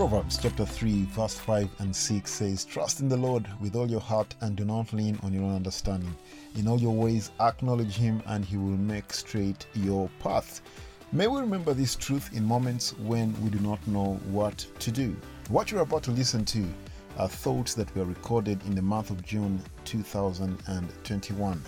Proverbs chapter 3, verse 5 and 6 says, Trust in the Lord with all your heart and do not lean on your own understanding. In all your ways, acknowledge Him, and He will make straight your path. May we remember this truth in moments when we do not know what to do. What you're about to listen to are thoughts that were recorded in the month of June 2021.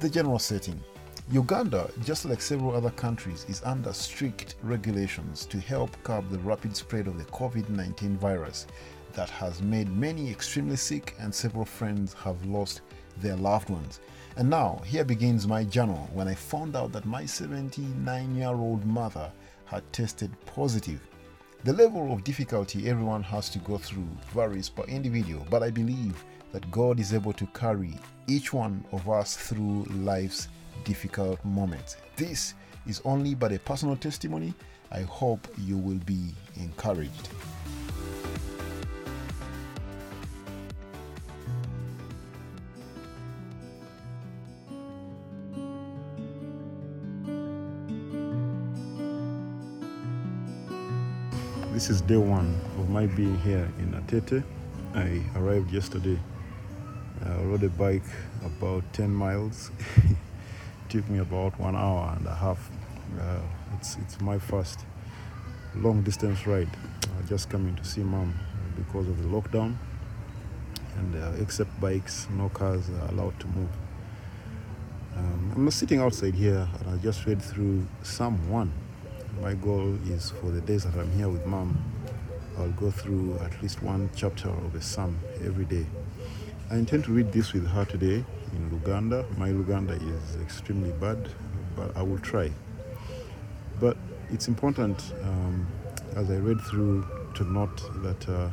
The general setting Uganda, just like several other countries, is under strict regulations to help curb the rapid spread of the COVID 19 virus that has made many extremely sick and several friends have lost their loved ones. And now, here begins my journal when I found out that my 79 year old mother had tested positive. The level of difficulty everyone has to go through varies per individual, but I believe that God is able to carry each one of us through life's difficult moments. This is only but a personal testimony. I hope you will be encouraged. This is day one of my being here in Atete. I arrived yesterday. I rode a bike about 10 miles. took me about one hour and a half. Uh, it's, it's my first long distance ride. Uh, just coming to see mom because of the lockdown. And uh, except bikes, no cars are allowed to move. Um, I'm sitting outside here and I just read through Psalm 1. My goal is for the days that I'm here with mom, I'll go through at least one chapter of a psalm every day. I intend to read this with her today in Luganda. My Luganda is extremely bad, but I will try. But it's important um, as I read through to note that uh,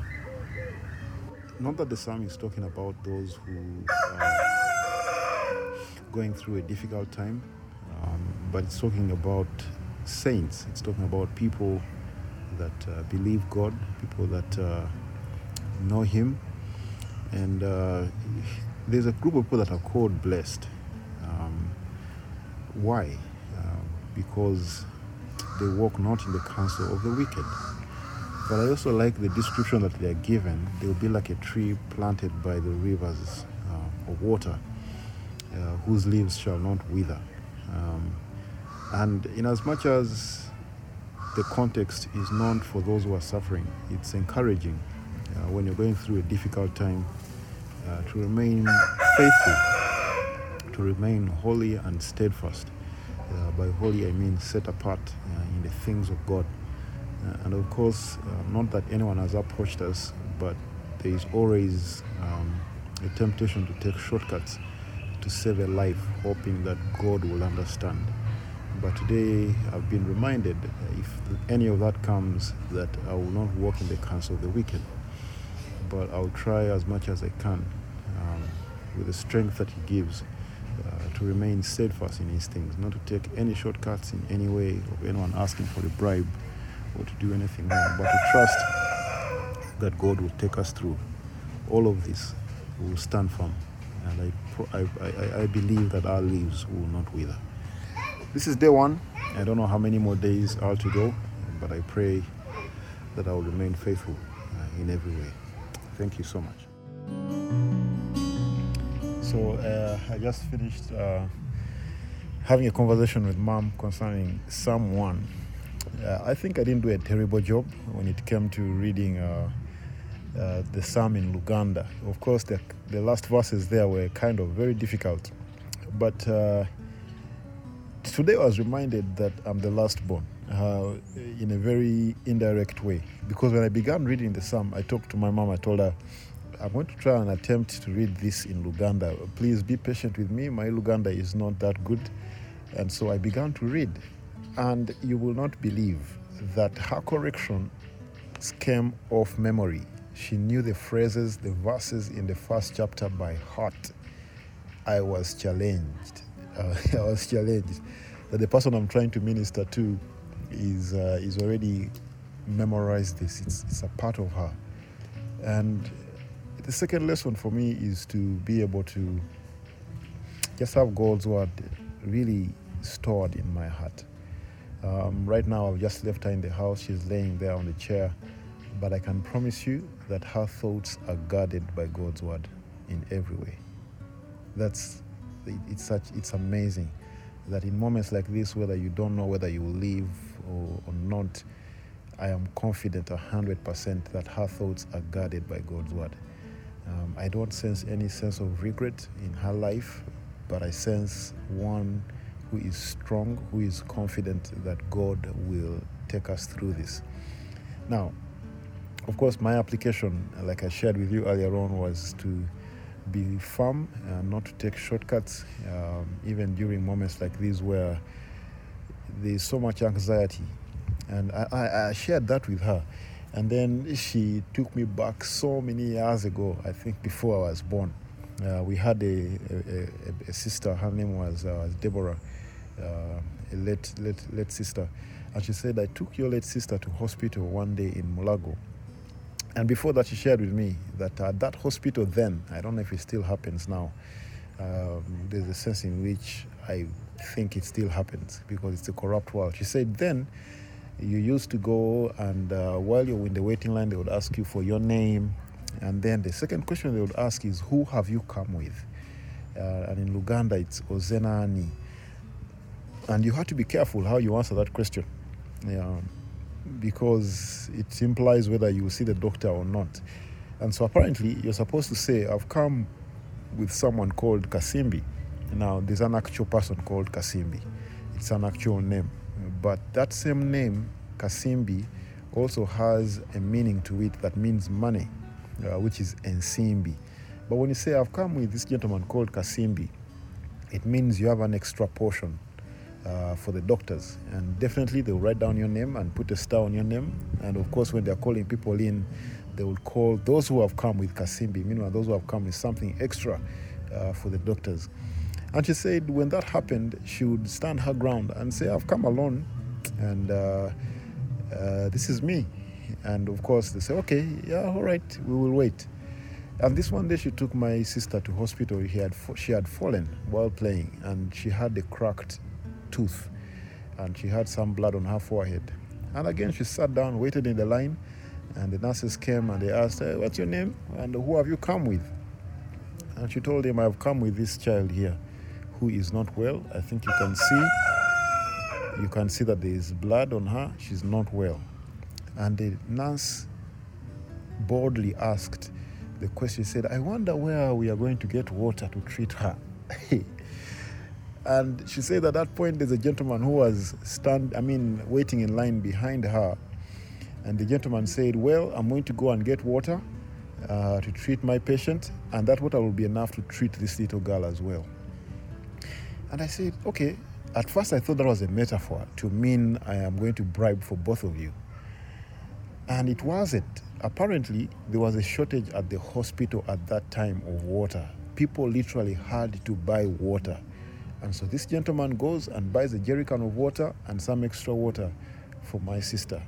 not that the psalm is talking about those who are going through a difficult time, um, but it's talking about saints. It's talking about people that uh, believe God, people that uh, know Him, and uh, there's a group of people that are called blessed. Um, why? Uh, because they walk not in the counsel of the wicked. But I also like the description that they are given. They'll be like a tree planted by the rivers uh, of water, uh, whose leaves shall not wither. Um, and in as much as the context is known for those who are suffering, it's encouraging uh, when you're going through a difficult time uh, to remain faithful, to remain holy and steadfast. Uh, by holy, I mean set apart uh, in the things of God. Uh, and of course, uh, not that anyone has approached us, but there is always um, a temptation to take shortcuts to save a life, hoping that God will understand. But today, I've been reminded if any of that comes, that I will not walk in the counsel of the wicked but I'll try as much as I can um, with the strength that He gives uh, to remain steadfast in His things, not to take any shortcuts in any way of anyone asking for a bribe or to do anything wrong, but to trust that God will take us through all of this. We will stand firm, and I, I, I, believe that our leaves will not wither. This is day one. I don't know how many more days are to go, but I pray that I will remain faithful uh, in every way. Thank you so much. So uh, I just finished uh, having a conversation with mom concerning Psalm 1. Uh, I think I didn't do a terrible job when it came to reading uh, uh, the psalm in Luganda. Of course, the, the last verses there were kind of very difficult. But uh, today I was reminded that I'm the last born uh, in a very indirect way. Because when I began reading the psalm, I talked to my mom. I told her, I'm going to try and attempt to read this in Luganda. Please be patient with me. My Luganda is not that good. And so I began to read. And you will not believe that her correction came off memory. She knew the phrases, the verses in the first chapter by heart. I was challenged. Uh, I was challenged that the person I'm trying to minister to is uh, is already memorized this. It's, it's a part of her. And the second lesson for me is to be able to just have God's word really stored in my heart. Um, right now, I've just left her in the house. She's laying there on the chair. but I can promise you that her thoughts are guarded by God's word in every way. That's it's such it's amazing that in moments like this, whether you don't know whether you will live or, or not, I am confident 100% that her thoughts are guarded by God's word. Um, I don't sense any sense of regret in her life, but I sense one who is strong, who is confident that God will take us through this. Now, of course, my application, like I shared with you earlier on, was to be firm and not to take shortcuts, um, even during moments like these where there's so much anxiety. And I, I, I, shared that with her. And then she took me back so many years ago, I think before I was born. Uh, we had a, a, a, sister, her name was uh, Deborah, uh, a late, late, late sister. And she said, I took your late sister to hospital one day in Mulago and before that, she shared with me that at that hospital then, I don't know if it still happens now, um, there's a sense in which I think it still happens because it's a corrupt world. She said then you used to go and uh, while you're in the waiting line, they would ask you for your name. And then the second question they would ask is, Who have you come with? Uh, and in Luganda, it's Ozenani. And you have to be careful how you answer that question. Yeah because it implies whether you see the doctor or not. And so apparently, you're supposed to say, I've come with someone called Kasimbi. Now, there's an actual person called Kasimbi, it's an actual name. But that same name, Kasimbi, also has a meaning to it that means money, uh, which is Nsimbi. But when you say, I've come with this gentleman called Kasimbi, it means you have an extra portion uh, for the doctors. And definitely they'll write down your name and put a star on your name. And of course, when they're calling people in, they will call those who have come with Kasimbi, meanwhile, those who have come with something extra uh, for the doctors. And she said when that happened, she would stand her ground and say, I've come alone and uh, uh this is me. And of course, they say, okay, yeah, all right, we will wait. And this one day, she took my sister to hospital. He had she had fallen while playing, and she had a cracked tooth and she had some blood on her forehead. And again, she sat down, waited in the line, and the nurses came and they asked her, What's your name? And who have you come with? And she told them, I've come with this child here who is not well. I think you can see. You can see that there is blood on her. She's not well. And the nurse boldly asked the question, said, I wonder where we are going to get water to treat her. And she said at that point there's a gentleman who was stand I mean waiting in line behind her. And the gentleman said, Well, I'm going to go and get water uh, to treat my patient, and that water will be enough to treat this little girl as well. And I said, Okay. At first, I thought that was a metaphor to mean I am going to bribe for both of you. And it wasn't. Apparently, there was a shortage at the hospital at that time of water. People literally had to buy water and so this gentleman goes and buys a jerrycan of water and some extra water for my sister.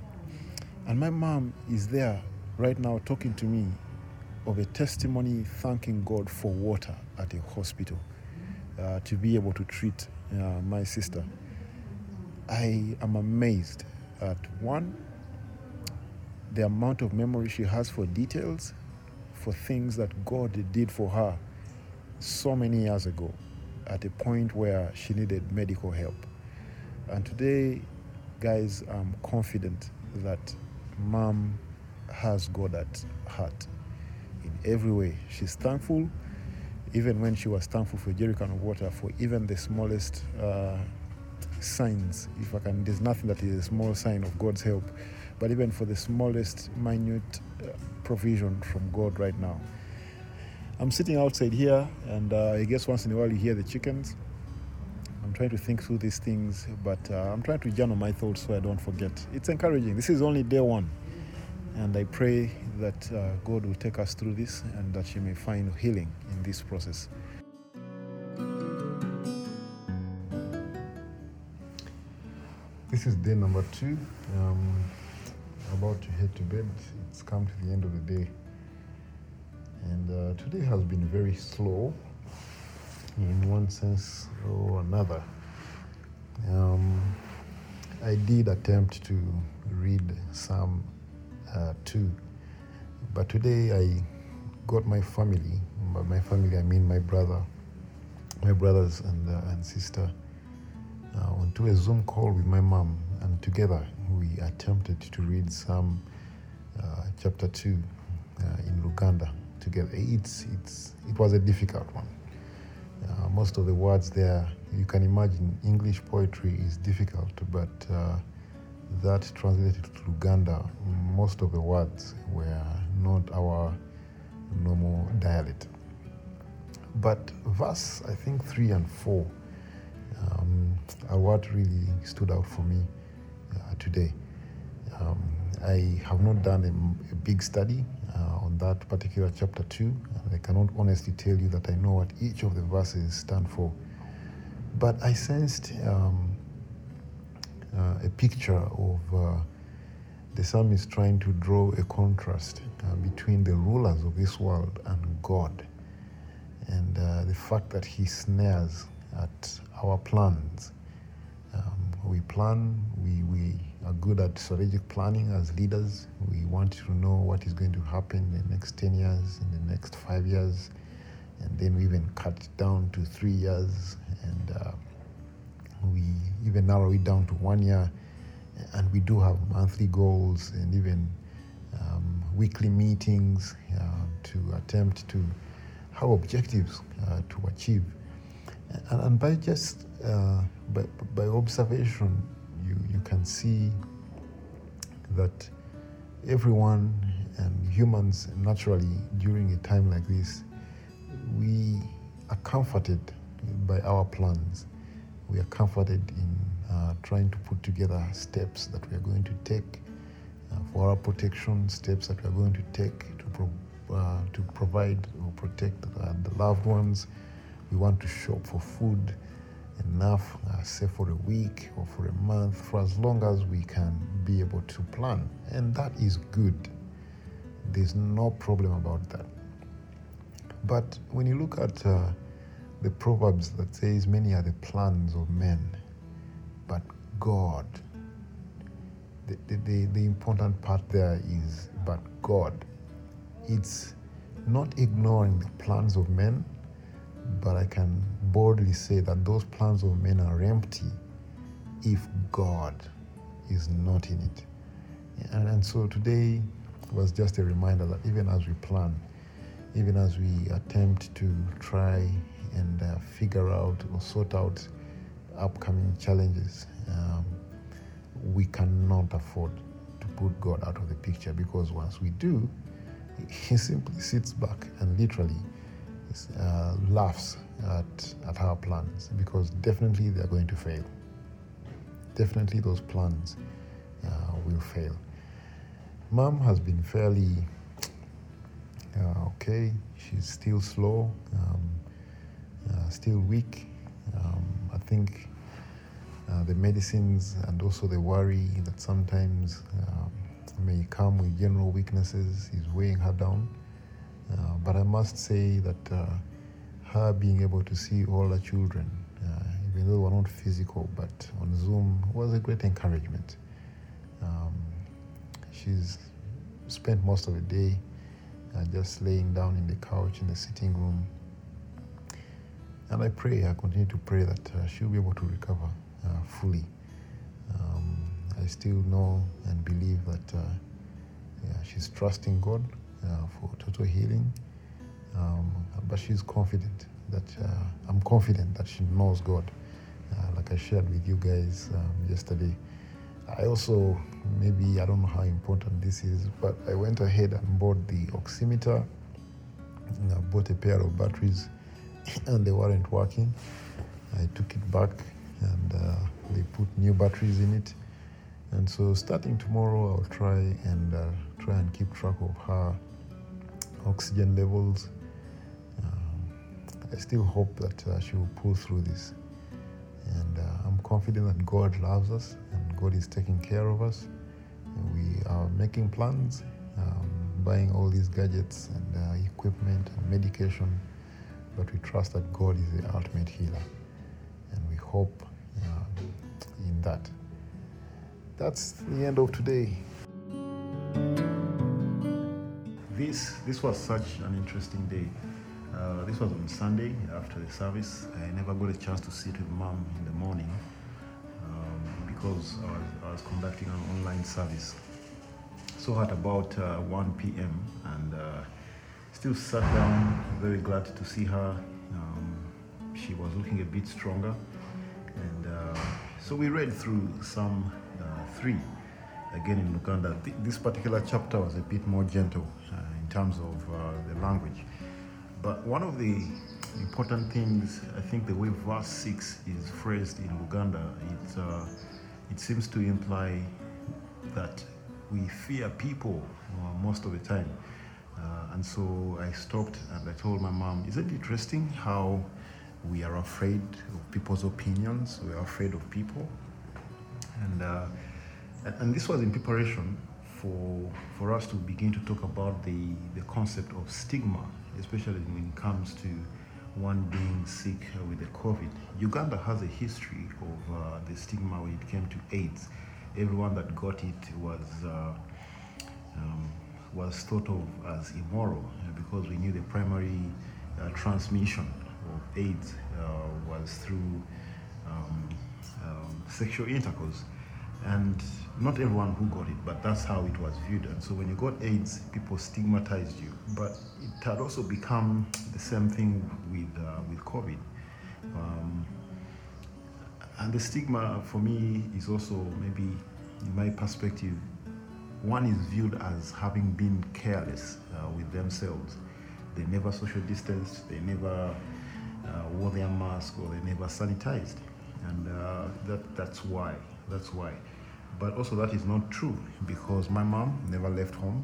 And my mom is there right now talking to me of a testimony thanking God for water at a hospital uh, to be able to treat uh, my sister. I am amazed at one, the amount of memory she has for details, for things that God did for her so many years ago at a point where she needed medical help. And today, guys, I'm confident that mom has God at heart in every way. She's thankful, even when she was thankful for jerrycan of water, for even the smallest uh, signs. If I can, there's nothing that is a small sign of God's help, but even for the smallest, minute uh, provision from God right now. I'm sitting outside here, and uh, I guess once in a while you hear the chickens. I'm trying to think through these things, but uh, I'm trying to journal my thoughts so I don't forget. It's encouraging. This is only day one, and I pray that uh, God will take us through this and that she may find healing in this process. This is day number two. Um, about to head to bed. It's come to the end of the day. And uh, today has been very slow in one sense or another. Um, I did attempt to read some uh, too. But today I got my family. By my family, I mean my brother, my brothers and uh, and sister, uh, onto a Zoom call with my mom, and together we attempted to read some uh, chapter two uh, in Luganda together. It's it's it was a difficult one. Uh, most of the words there, you can imagine English poetry is difficult, but that translated to Luganda, most of the words were not our normal dialect. But verse, I think, 3 and 4 um, are what really stood out for me uh, today. Um, I have not done a, a big study uh, on that particular chapter 2, I cannot honestly tell you that I know what each of the verses stand for. But I sensed um, uh, a picture of uh, the psalmist trying to draw a contrast uh, between the rulers of this world and God, and uh, the fact that he snares at our plans. Um, we plan, we, we are good at strategic planning as leaders. We want to know what is going to happen in the next 10 years, in the next five years, and then we even cut down to three years, and uh, we even narrow it down to one year. And we do have monthly goals and even um, weekly meetings uh, to attempt to have objectives uh, to achieve. And, and by just uh, by, by observation, you, you can see that everyone and humans naturally during a time like this, we are comforted by our plans. We are comforted in uh, trying to put together steps that we are going to take uh, for our protection, steps that we are going to take to, pro- uh, to provide or protect the loved ones. We want to shop for food enough, uh, say for a week or for a month, for as long as we can be able to plan. And that is good. There's no problem about that. But when you look at uh, the Proverbs that says, Many are the plans of men, but God, the, the, the, the important part there is, but God. It's not ignoring the plans of men, but I can boldly say that those plans of men are empty if God is not in it. And, and so today was just a reminder that even as we plan, even as we attempt to try and uh, figure out or sort out upcoming challenges, um, we cannot afford to put God out of the picture because once we do, He simply sits back and literally uh, laughs at, at our plans because definitely they're going to fail. Definitely those plans uh, will fail. Mom has been fairly uh, okay. She's still slow, um, uh, still weak. Um, I think uh, the medicines and also the worry that sometimes um, may come with general weaknesses is weighing her down. Uh, but I must say that uh, her being able to see all her children, uh, even though we're not physical, but on Zoom, was a great encouragement. Um, she's spent most of the day uh, just laying down in the couch in the sitting room. And I pray, I continue to pray that uh, she'll be able to recover uh, fully. Um, I still know and believe that yeah, she's trusting God for total healing. Um, but she's confident that uh, I'm confident that she knows God. Uh, like I shared with you guys um, yesterday. I also, maybe, I don't know how important this is, but I went ahead and bought the oximeter. I bought a pair of batteries and they weren't working. I took it back and uh, they put new batteries in it. And so, starting tomorrow, I'll try and uh, try and keep track of her oxygen levels I still hope that uh, she will pull through this. And uh, I'm confident that God loves us and God is taking care of us. We are making plans, um, buying all these gadgets and uh, equipment and medication, but we trust that God is the ultimate healer. And we hope um, in that. That's the end of today. this this was such an interesting day. Uh, this was on Sunday after the service. I never got a chance to sit with mom in the morning um, because I was, I was, conducting an online service. So at about uh, 1 p.m. still sat down, very glad to see her. Um, she was looking a bit stronger. And uh, so we read through Psalm uh, 3 again in Luganda. Th- this particular chapter was a bit more gentle uh, in terms of uh, the language. But one of the important things, I think the way verse 6 is phrased in Luganda, it, uh, it seems to imply that we fear people uh, most of the time. And so I stopped and I told my mom, Isn't it interesting how we are afraid of people's opinions? We are afraid of people. And, uh, and this was in preparation for, for us to begin to talk about the, the concept of stigma, especially when it comes to one being sick with the COVID. Uganda has a history of uh, the stigma when it came to AIDS. Everyone that got it was uh, was thought of as immoral uh, because we knew the primary uh, transmission of AIDS uh, was through um, um, sexual intercourse. And not everyone who got it, but that's how it was viewed. And so when you got AIDS, people stigmatized you. But it had also become the same thing with, uh, with COVID. Um, and the stigma for me is also maybe, in my perspective, one is viewed as having been careless uh, with themselves. They never social distanced, they never uh, wore their mask, or they never sanitized. And uh, that, that's why. That's why. But also, that is not true because my mom never left home.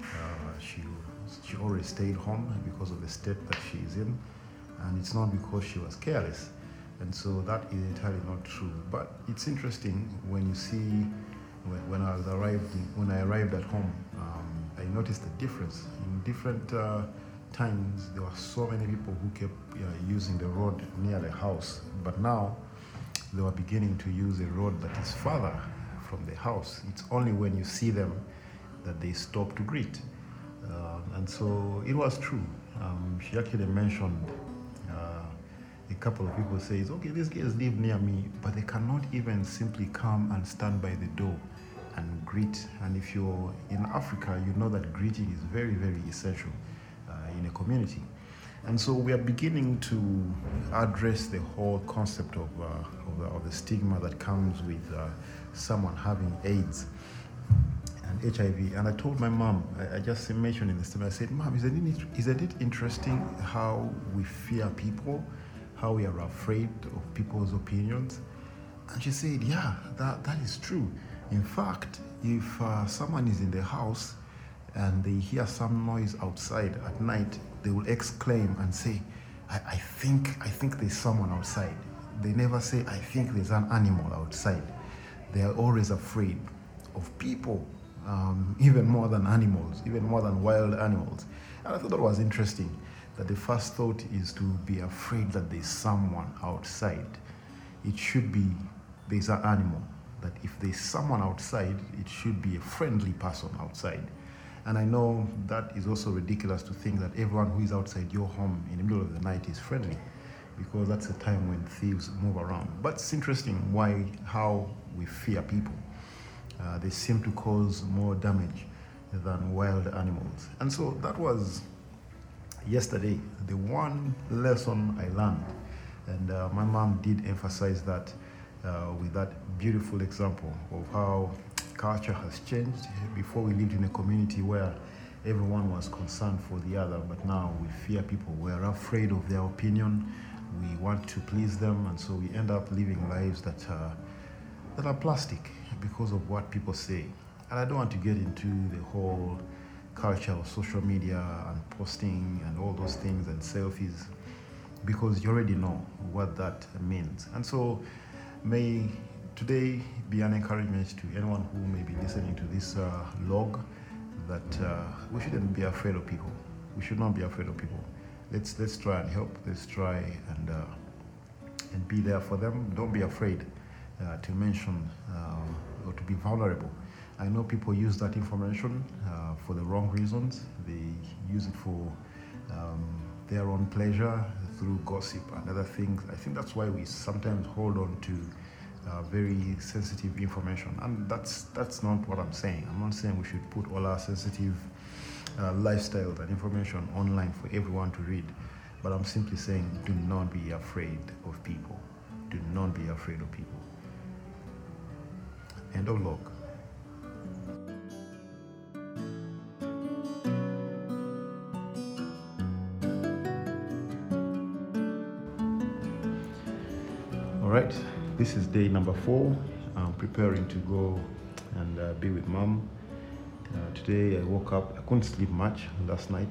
Uh, she, she always stayed home because of the state that she is in. And it's not because she was careless. And so that is entirely not true. But it's interesting when you see when, I arrived when I arrived at home, um, I noticed a difference in different uh, times. There were so many people who kept uh, using the road near the house, but now they were beginning to use a road that is farther from the house. It's only when you see them that they stop to greet, uh, and so it was true. Um, she actually mentioned couple of people says, okay, these guys live near me, but they cannot even simply come and stand by the door and greet. And if you're in Africa, you know that greeting is very, very essential uh, in a community. And so we are beginning to address the whole concept of, uh, of, the, of, the, stigma that comes with uh, someone having AIDS and HIV. And I told my mom, I, I just mentioned in the statement, I said, Mom, isn't it, isn't it interesting how we fear people, how we are afraid of people's opinions? And she said, Yeah, that, that is true. In fact, if uh, someone is in the house and they hear some noise outside at night, they will exclaim and say, I, I think I think there's someone outside. They never say, I think there's an animal outside. They are always afraid of people, um, even more than animals, even more than wild animals. And I thought that was interesting that the first thought is to be afraid that there's someone outside. It should be there's an animal that if there's someone outside, it should be a friendly person outside. And I know that is also ridiculous to think that everyone who is outside your home in the middle of the night is friendly because that's a time when thieves move around. But it's interesting why, how we fear people. Uh, they seem to cause more damage than wild animals. And so that was yesterday, the one lesson I learned. And uh, my mom did emphasize that uh, with that beautiful example of how culture has changed. Before we lived in a community where everyone was concerned for the other, but now we fear people. We are afraid of their opinion. We want to please them, and so we end up living lives that are, that are plastic because of what people say. And I don't want to get into the whole culture of social media and posting and all those things and selfies because you already know what that means. And so May today be an encouragement to anyone who may be listening to this uh, log that uh, we shouldn't be afraid of people. We should not be afraid of people. Let's let's try and help. Let's try and uh, and be there for them. Don't be afraid uh, to mention uh, or to be vulnerable. I know people use that information uh, for the wrong reasons. They use it for um, their own pleasure through gossip and other things. I think that's why we sometimes hold on to uh, very sensitive information, and that's that's not what I'm saying. I'm not saying we should put all our sensitive uh, lifestyles and information online for everyone to read, but I'm simply saying do not be afraid of people. Do not be afraid of people. End of log. This is day number four. I'm preparing to go and uh, be with mom. Uh, today I woke up, I couldn't sleep much last night,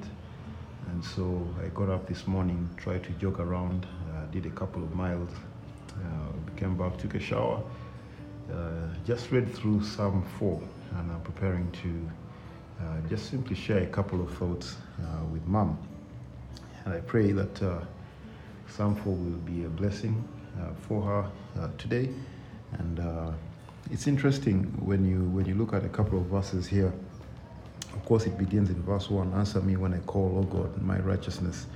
and so I got up this morning, tried to jog around, uh, did a couple of miles, uh, came back, took a shower, uh, just read through Psalm 4, and I'm preparing to uh, just simply share a couple of thoughts with mom. And I pray that Psalm 4 will be a blessing for her uh, today. And uh, it's interesting when you when you look at a couple of verses here. Of course, it begins in verse 1 Answer me when I call, O God, my righteousness.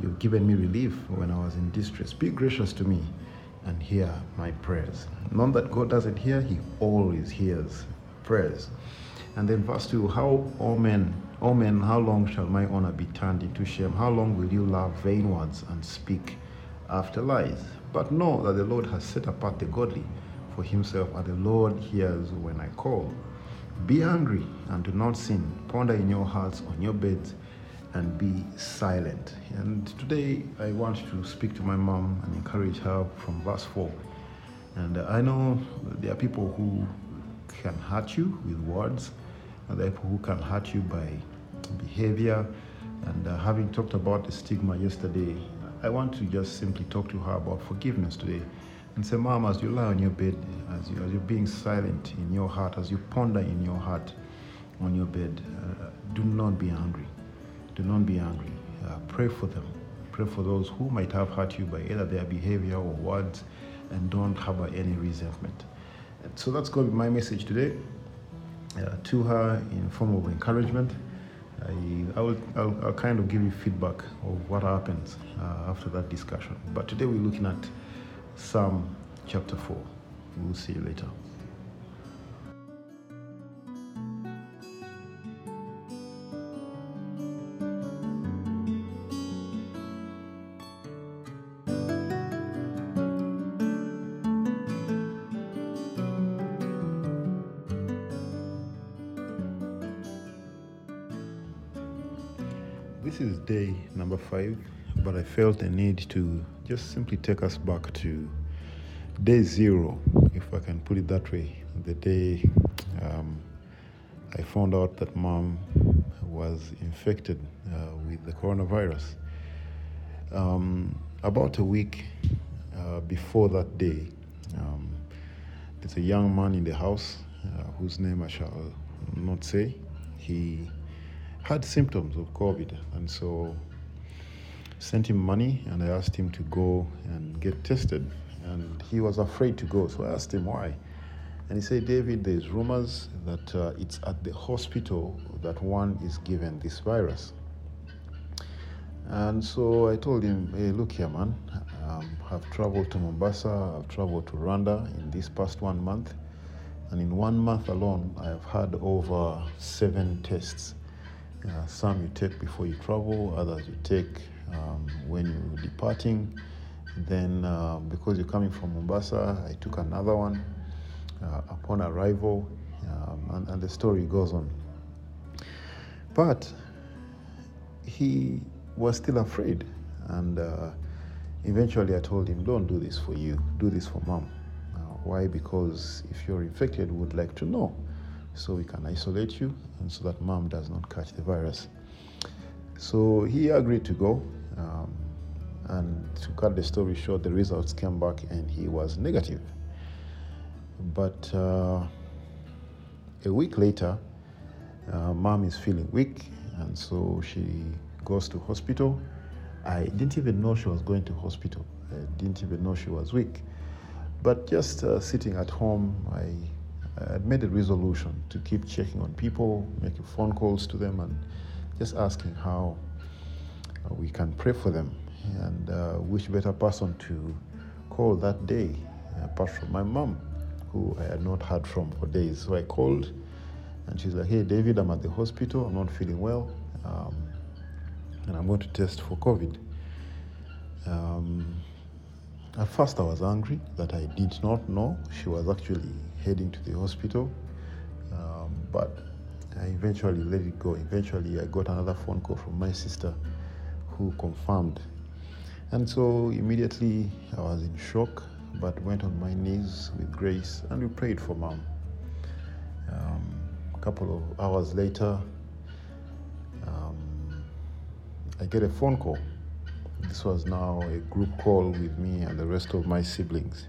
You've given me relief when I was in distress. Be gracious to me and hear my prayers. None that God doesn't hear, He always hears prayers. And then verse 2 How, O men, O men, how long shall my honor be turned into shame? How long will you love vain words and speak after lies? But know that the Lord has set apart the godly for himself, and the Lord hears when I call. Be angry and do not sin. Ponder in your hearts on your beds and be silent. And today I want to speak to my mom and encourage her from verse 4. And I know there are people who can hurt you with words, and there are people who can hurt you by behavior. And uh, having talked about the stigma yesterday, I want to just simply talk to her about forgiveness today and say, Mom, as you lie on your bed, as, you, as you're being silent in your heart, as you ponder in your heart on your bed, uh, do not be angry. Do not be angry. Uh, pray for them. Pray for those who might have hurt you by either their behavior or words, and don't harbor any resentment. So that's going to be my message today uh, to her in form of encouragement. I, I will I'll, I'll, kind of give you feedback of what happens uh, after that discussion. But today we're looking at Psalm chapter 4. We'll see you later. This is day number five, but I felt a need to just simply take us back to day zero, if I can put it that way. The day um, I found out that mom was infected uh, with the coronavirus. Um, about a week uh, before that day, um, there's a young man in the house uh, whose name I shall not say. He had symptoms of COVID, and so sent him money and I asked him to go and get tested, and he was afraid to go. So I asked him why, and he said, "David, there's rumors that uh, it's at the hospital that one is given this virus." And so I told him, "Hey, look here, man. Um, I've traveled to Mombasa. I've traveled to Rwanda in this past one month." And in one month alone, I have had over seven tests uh, some you take before you travel, others you take um, when you're departing. Then, uh, because you're coming from Mombasa, I took another one uh, upon arrival, um, and, and, the story goes on. But he was still afraid, and uh, eventually I told him, Don't do this for you, do this for mom. Uh, why? Because if you're infected, we would like to know so we can isolate you and so that mom does not catch the virus. So he agreed to go. Um, and to cut the story short, the results came back and he was negative. But uh, a week later, uh, mom is feeling weak, and so she goes to hospital. I didn't even know she was going to hospital. I didn't even know she was weak. But just uh, sitting at home, I I had made a resolution to keep checking on people, making phone calls to them, and just asking how uh, we can pray for them. And uh, which better person to call that day apart from my mom, who I had not heard from for days. So I called, and she's like, "Hey, David, I'm at the hospital. I'm not feeling well, um, and I'm going to test for COVID." Um, at first, I was angry that I did not know she was actually heading to the hospital, um, but I eventually let it go. Eventually, I got another phone call from my sister who confirmed. And so immediately I was in shock, but went on my knees with grace and we prayed for mom. Um, a couple of hours later, um, I get a phone call this was now a group call with me and the rest of my siblings.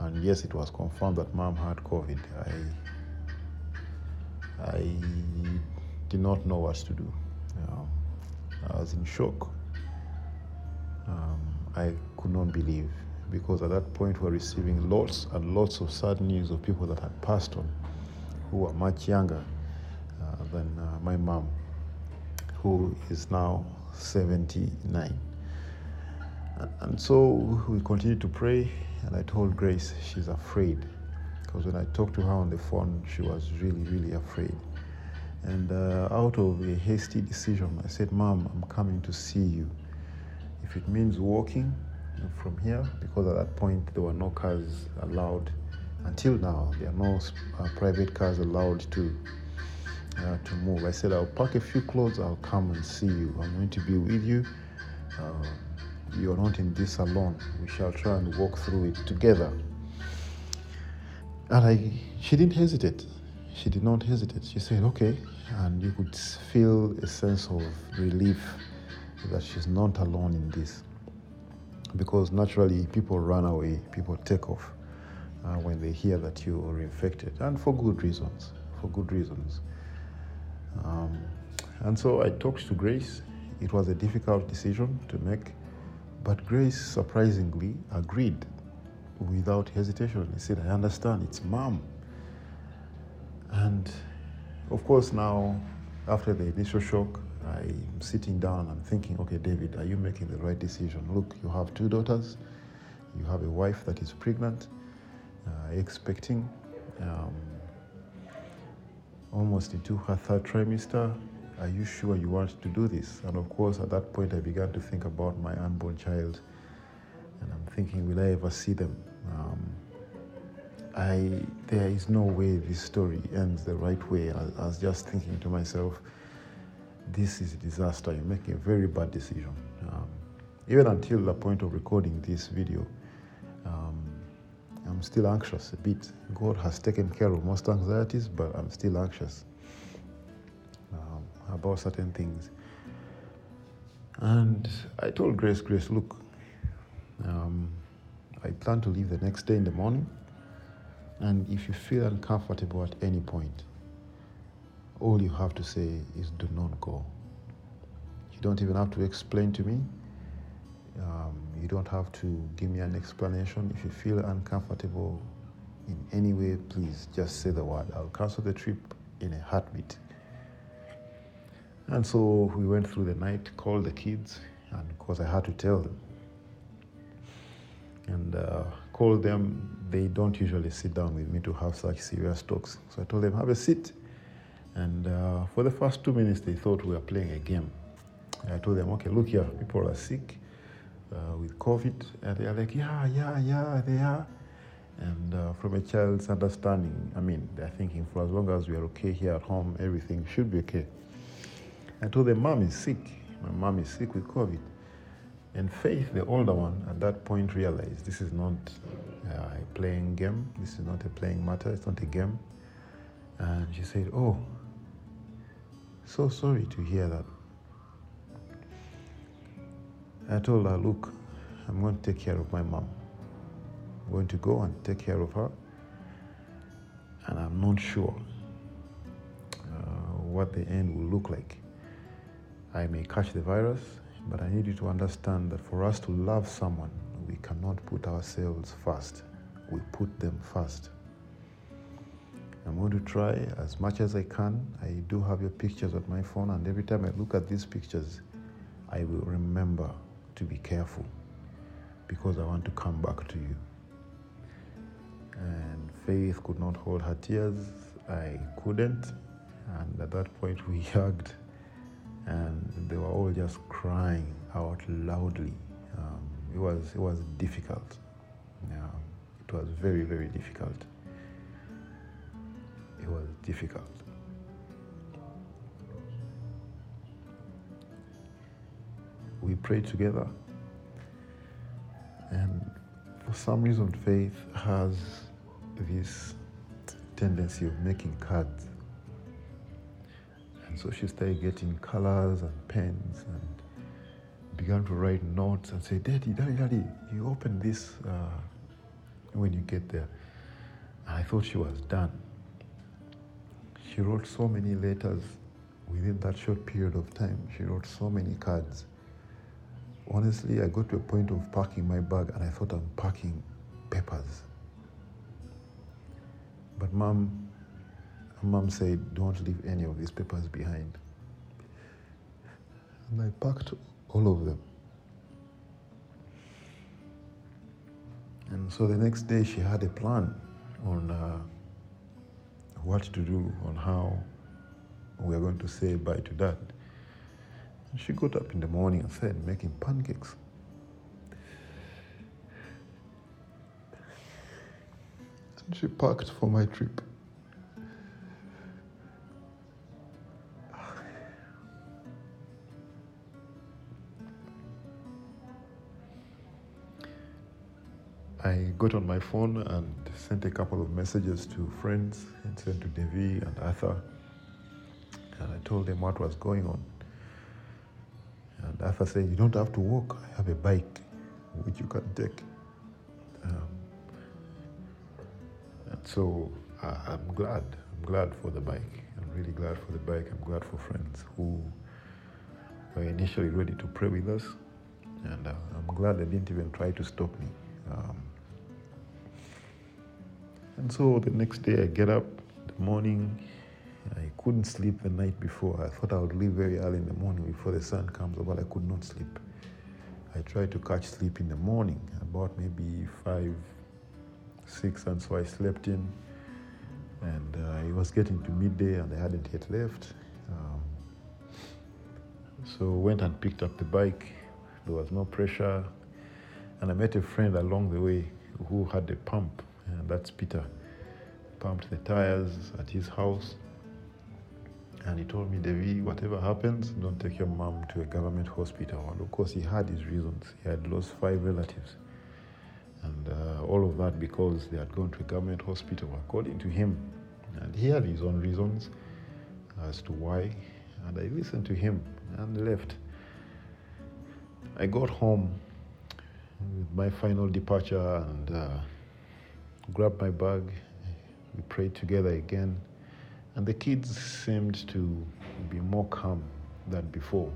And yes, it was confirmed that mom had COVID. I, I did not know what to do. Um, I was in shock. Um, I could not believe because at that point we were receiving lots and lots of sad news of people that had passed on who were much younger uh, than uh, my mom, who is now 79. And so we continued to pray, and I told Grace she's afraid. Because when I talked to her on the phone, she was really, really afraid. And uh, out of a hasty decision, I said, Mom, I'm coming to see you. If it means walking from here, because at that point there were no cars allowed. Until now, there are no uh, private cars allowed to uh, to move. I said, I'll pack a few clothes, I'll come and see you. I'm going to be with you. Uh, you're not in this alone. We shall try and walk through it together. And I, she didn't hesitate. She did not hesitate. She said, okay. And you could feel a sense of relief that she's not alone in this. Because naturally, people run away, people take off uh, when they hear that you are infected, and for good reasons. For good reasons. Um, and so I talked to Grace. It was a difficult decision to make but Grace surprisingly agreed without hesitation. He said, I understand, it's mom. And of course, now, after the initial shock, I'm sitting down, I'm thinking, okay, David, are you making the right decision? Look, you have two daughters, you have a wife that is pregnant, uh, expecting, um, almost into her third trimester. Are you sure you want to do this? And of course, at that point, I began to think about my unborn child. And I'm thinking, will I ever see them? Um, I, there is no way this story ends the right way. I, I, was just thinking to myself, this is a disaster. You're making a very bad decision. Um, even until the point of recording this video, um, I'm still anxious a bit. God has taken care of most anxieties, but I'm still anxious about certain things. And I told Grace, Grace, look, um, I plan to leave the next day in the morning. And if you feel uncomfortable at any point, all you have to say is do not go. You don't even have to explain to me. Um, you don't have to give me an explanation. If you feel uncomfortable in any way, please just say the word. I'll cancel the trip in a heartbeat. And so we went through the night, called the kids, and of course I had to tell them. And uh, called them. They don't usually sit down with me to have such serious talks. So I told them, have a seat. And uh, for the first two minutes, they thought we were playing a game. I told them, okay, look here, people are sick uh, with COVID. And they're like, yeah, yeah, yeah, they are. And uh, from a child's understanding, I mean, they're thinking for as long as we are okay here at home, everything should be okay. I told them, Mom is sick. My mom is sick with COVID. And Faith, the older one, at that point realized this is not uh, a playing game. This is not a playing matter. It's not a game. And she said, Oh, so sorry to hear that. I told her, Look, I'm going to take care of my mom. I'm going to go and take care of her. And I'm not sure uh, what the end will look like. I may catch the virus, but I need you to understand that for us to love someone, we cannot put ourselves first. We put them first. I'm going to try as much as I can. I do have your pictures on my phone, and every time I look at these pictures, I will remember to be careful because I want to come back to you. And Faith could not hold her tears. I couldn't. And at that point, we hugged, and they were all just crying out loudly. Um, it was it was difficult. Yeah, it was very very difficult. It was difficult. We prayed together, and for some reason, faith has this tendency of making cards. And so she started getting colors and pens and began to write notes and say, Daddy, Daddy, Daddy, you open this uh, when you get there. And I thought she was done. She wrote so many letters within that short period of time. She wrote so many cards. Honestly, I got to a point of packing my bag and I thought I'm packing papers. But mom, mom said, don't leave any of these papers behind. And I packed all of them. And so the next day she had a plan on uh, what to do, on how we are going to say bye to dad. And she got up in the morning and said, making pancakes. And she packed for my trip. I got on my phone and sent a couple of messages to friends and sent to Devi and Arthur. And I told them what was going on. And Arthur said, You don't have to walk, I have a bike which you can take. Um, and so I'm glad. I'm glad for the bike. I'm really glad for the bike. I'm glad for friends who were initially ready to pray with us. And uh, I'm glad they didn't even try to stop me. Um, and so the next day I get up in the morning. I couldn't sleep the night before. I thought I would leave very early in the morning before the sun comes up, but I could not sleep. I tried to catch sleep in the morning, about maybe five, six, and so I slept in. And uh, it was getting to midday, and I hadn't yet left. Um, so went and picked up the bike. There was no pressure, and I met a friend along the way who had a pump and that's Peter. Pumped the tires at his house. And he told me, Devi, whatever happens, don't take your mom to a government hospital. And of course, he had his reasons. He had lost five relatives. And uh, all of that because they had gone to a government hospital, according to him. And he had his own reasons as to why. And I listened to him and left. I got home with my final departure and uh, grabbed my bag. We prayed together again. And the kids seemed to be more calm than before.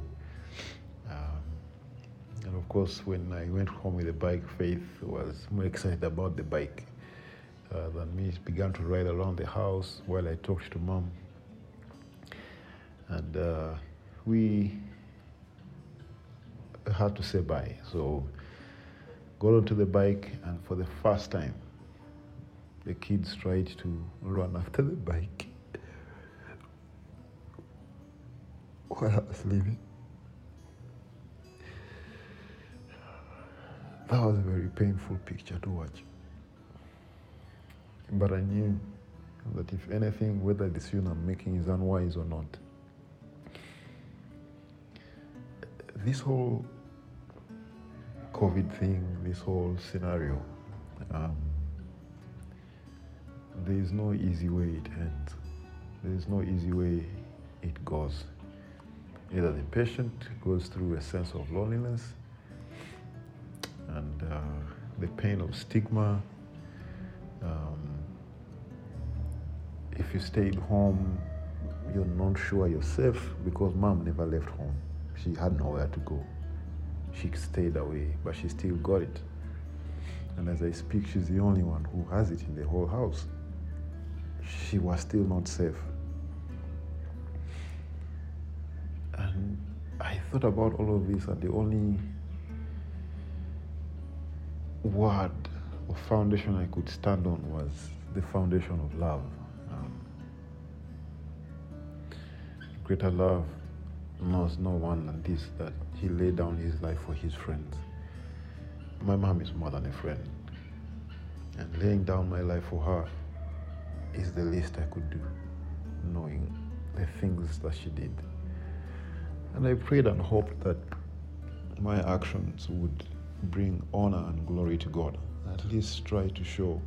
Um, and of course, when I went home with the bike, Faith was more excited about the bike uh, than me. She began to ride around the house while I talked to mom. And uh, we had to say bye. So got onto the bike, and for the first time, the kids tried to run after the bike while I was leaving. That was a very painful picture to watch. But I knew that if anything, whether the decision I'm making is unwise or not, this whole COVID thing, this whole scenario, um, there is no easy way it ends. There is no easy way it goes. Either the patient goes through a sense of loneliness and uh, the pain of stigma. Um, if you stayed home, you're not sure you're safe because mom never left home. She had nowhere to go. She stayed away, but she still got it. And as I speak, she's the only one who has it in the whole house. She was still not safe. And I thought about all of this, and the only word or foundation I could stand on was the foundation of love. Um, greater love knows no one than this that he laid down his life for his friends. My mom is more than a friend. And laying down my life for her is the least I could do, knowing the things that she did. And I prayed and hoped that my actions would bring honor and glory to God. At least try to show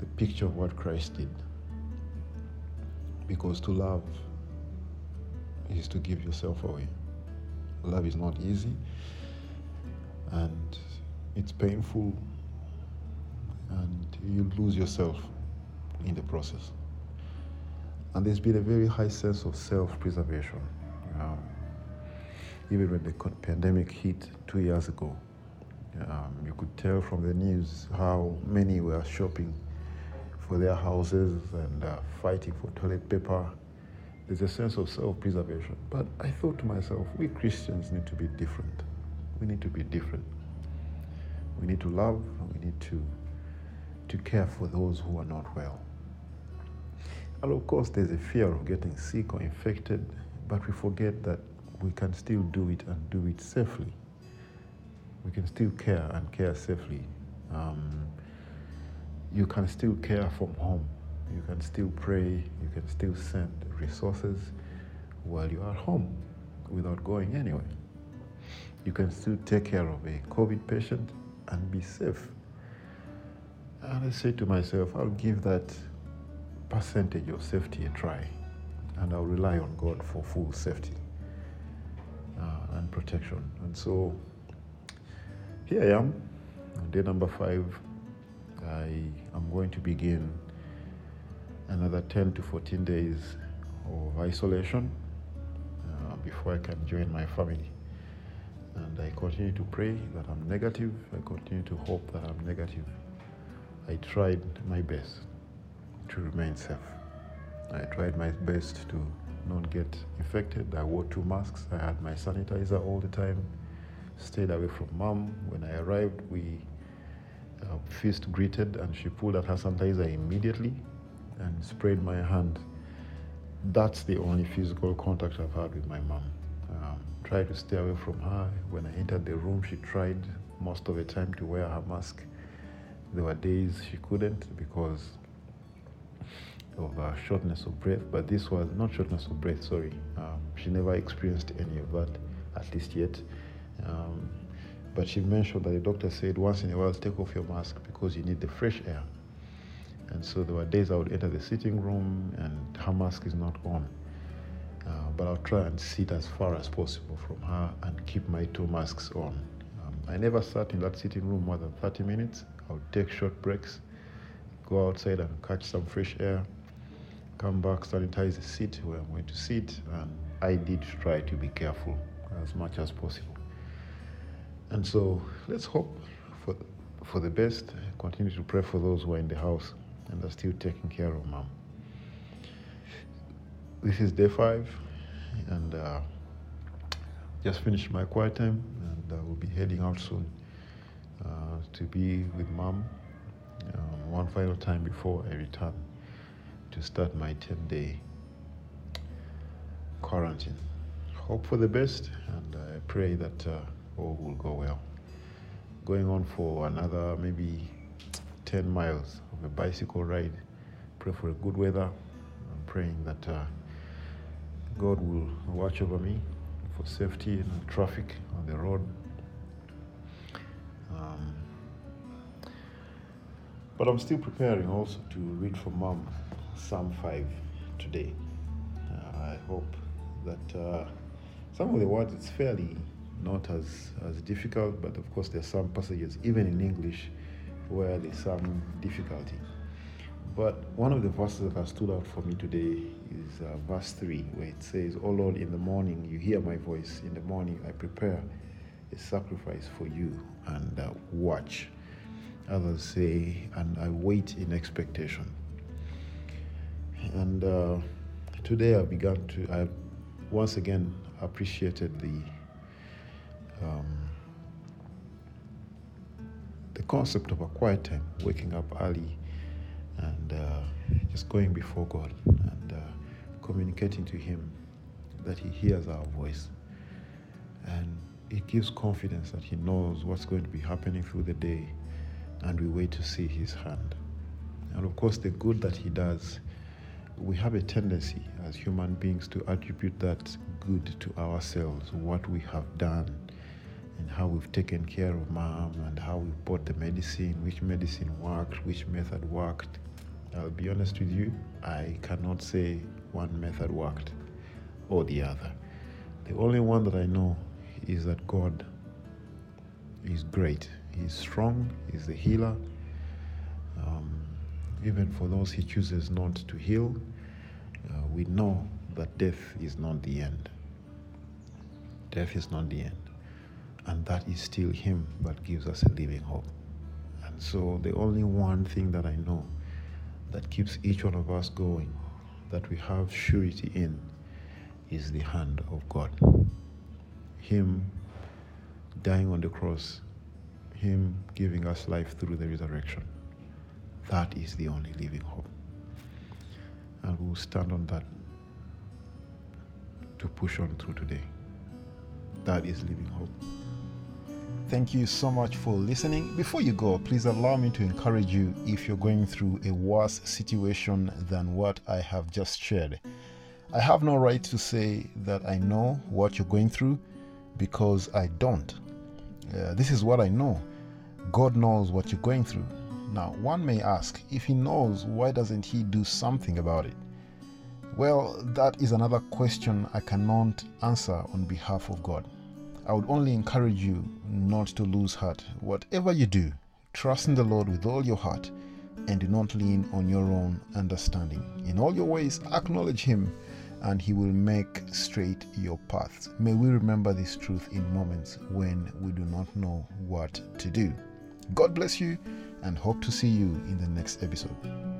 the picture of what Christ did. Because to love is to give yourself away. Love is not easy and it's painful and you lose yourself in the process. And there's been a very high sense of self preservation. Um, even when the pandemic hit two years ago, um, you could tell from the news how many were shopping for their houses and uh, fighting for toilet paper. There's a sense of self preservation. But I thought to myself, we Christians need to be different. We need to be different. We need to love, we need to, to care for those who are not well. And of course, there's a fear of getting sick or infected, but we forget that we can still do it and do it safely. We can still care and care safely. Um, you can still care from home. You can still pray. You can still send resources while you are home without going anywhere. You can still take care of a COVID patient and be safe. And I say to myself, I'll give that percentage of safety a try, and I'll rely on God for full safety uh, and protection. And so here I am, day number five. I am going to begin another 10 to 14 days of isolation uh, before I can join my family. And I continue to pray that I'm negative. I continue to hope that I'm negative. I tried my best to remain safe. I tried my best to not get infected. I wore two masks. I had my sanitizer all the time. Stayed away from mom. When I arrived, we uh, fist greeted and she pulled out her sanitizer immediately and sprayed my hand. That's the only physical contact I've had with my mom. Um, tried to stay away from her. When I entered the room, she tried most of the time to wear her mask. There were days she couldn't because of uh, shortness of breath, but this was not shortness of breath, sorry. Um, she never experienced any of that, at least yet. Um, but she mentioned that the doctor said once in a while, take off your mask because you need the fresh air. And so there were days I would enter the sitting room and her mask is not on. Uh, but I'll try and sit as far as possible from her and keep my two masks on. Um, I never sat in that sitting room more than 30 minutes. I would take short breaks, go outside and catch some fresh air, come back, sanitize the seat where I'm going to sit, and I did try to be careful as much as possible. And so let's hope for for the best. Continue to pray for those who are in the house and are still taking care of mom. This is day five, and uh, just finished my quiet time, and I will be heading out soon uh, to be with mom um, one final time before I return to start my 10 day quarantine. Hope for the best, and I pray that uh, all will go well. Going on for another maybe 10 miles of a bicycle ride. Pray for good weather. I'm praying that uh, God will watch over me for safety and traffic on the road. Um, but I'm still preparing also to read for Mom Psalm 5 today. Uh, I hope that uh, some of the words it's fairly not as, as difficult, but of course there are some passages, even in English, where there's some difficulty. But one of the verses that has stood out for me today is uh, verse 3, where it says, Oh Lord, in the morning you hear my voice. In the morning I prepare a sacrifice for you and uh, watch. Others say, and I wait in expectation. And uh, today I began to, I once again appreciated the um, the concept of a quiet time, waking up early and uh, just going before God and uh, communicating to Him that He hears our voice. And it gives confidence that He knows what's going to be happening through the day, and we wait to see His hand. And of course, the good that He does, we have a tendency as human beings to attribute that good to ourselves, what we have done, and how we've taken care of mom, and how we bought the medicine, which medicine worked, which method worked. I'll be honest with you, I cannot say one method worked or the other. The only one that I know is that God is great. He's strong, He's the healer. Even for those He chooses not to heal, uh, we know that death is not the end. Death is not the end. And that is still Him that gives us a living hope. And so, the only one thing that I know that keeps each one of us going, that we have surety in, is the hand of God. Him dying on the cross, Him giving us life through the resurrection. That is the only living hope. And we'll stand on that to push on through today. That is living hope. Thank you so much for listening. Before you go, please allow me to encourage you if you're going through a worse situation than what I have just shared. I have no right to say that I know what you're going through because I don't. Uh, this is what I know. God knows what you're going through. Now, one may ask, if He knows, why doesn't He do something about it? Well, that is another question I cannot answer on behalf of God. I would only encourage you not to lose heart. Whatever you do, trust in the Lord with all your heart and do not lean on your own understanding. In all your ways, acknowledge Him and He will make straight your paths. May we remember this truth in moments when we do not know what to do. God bless you and hope to see you in the next episode.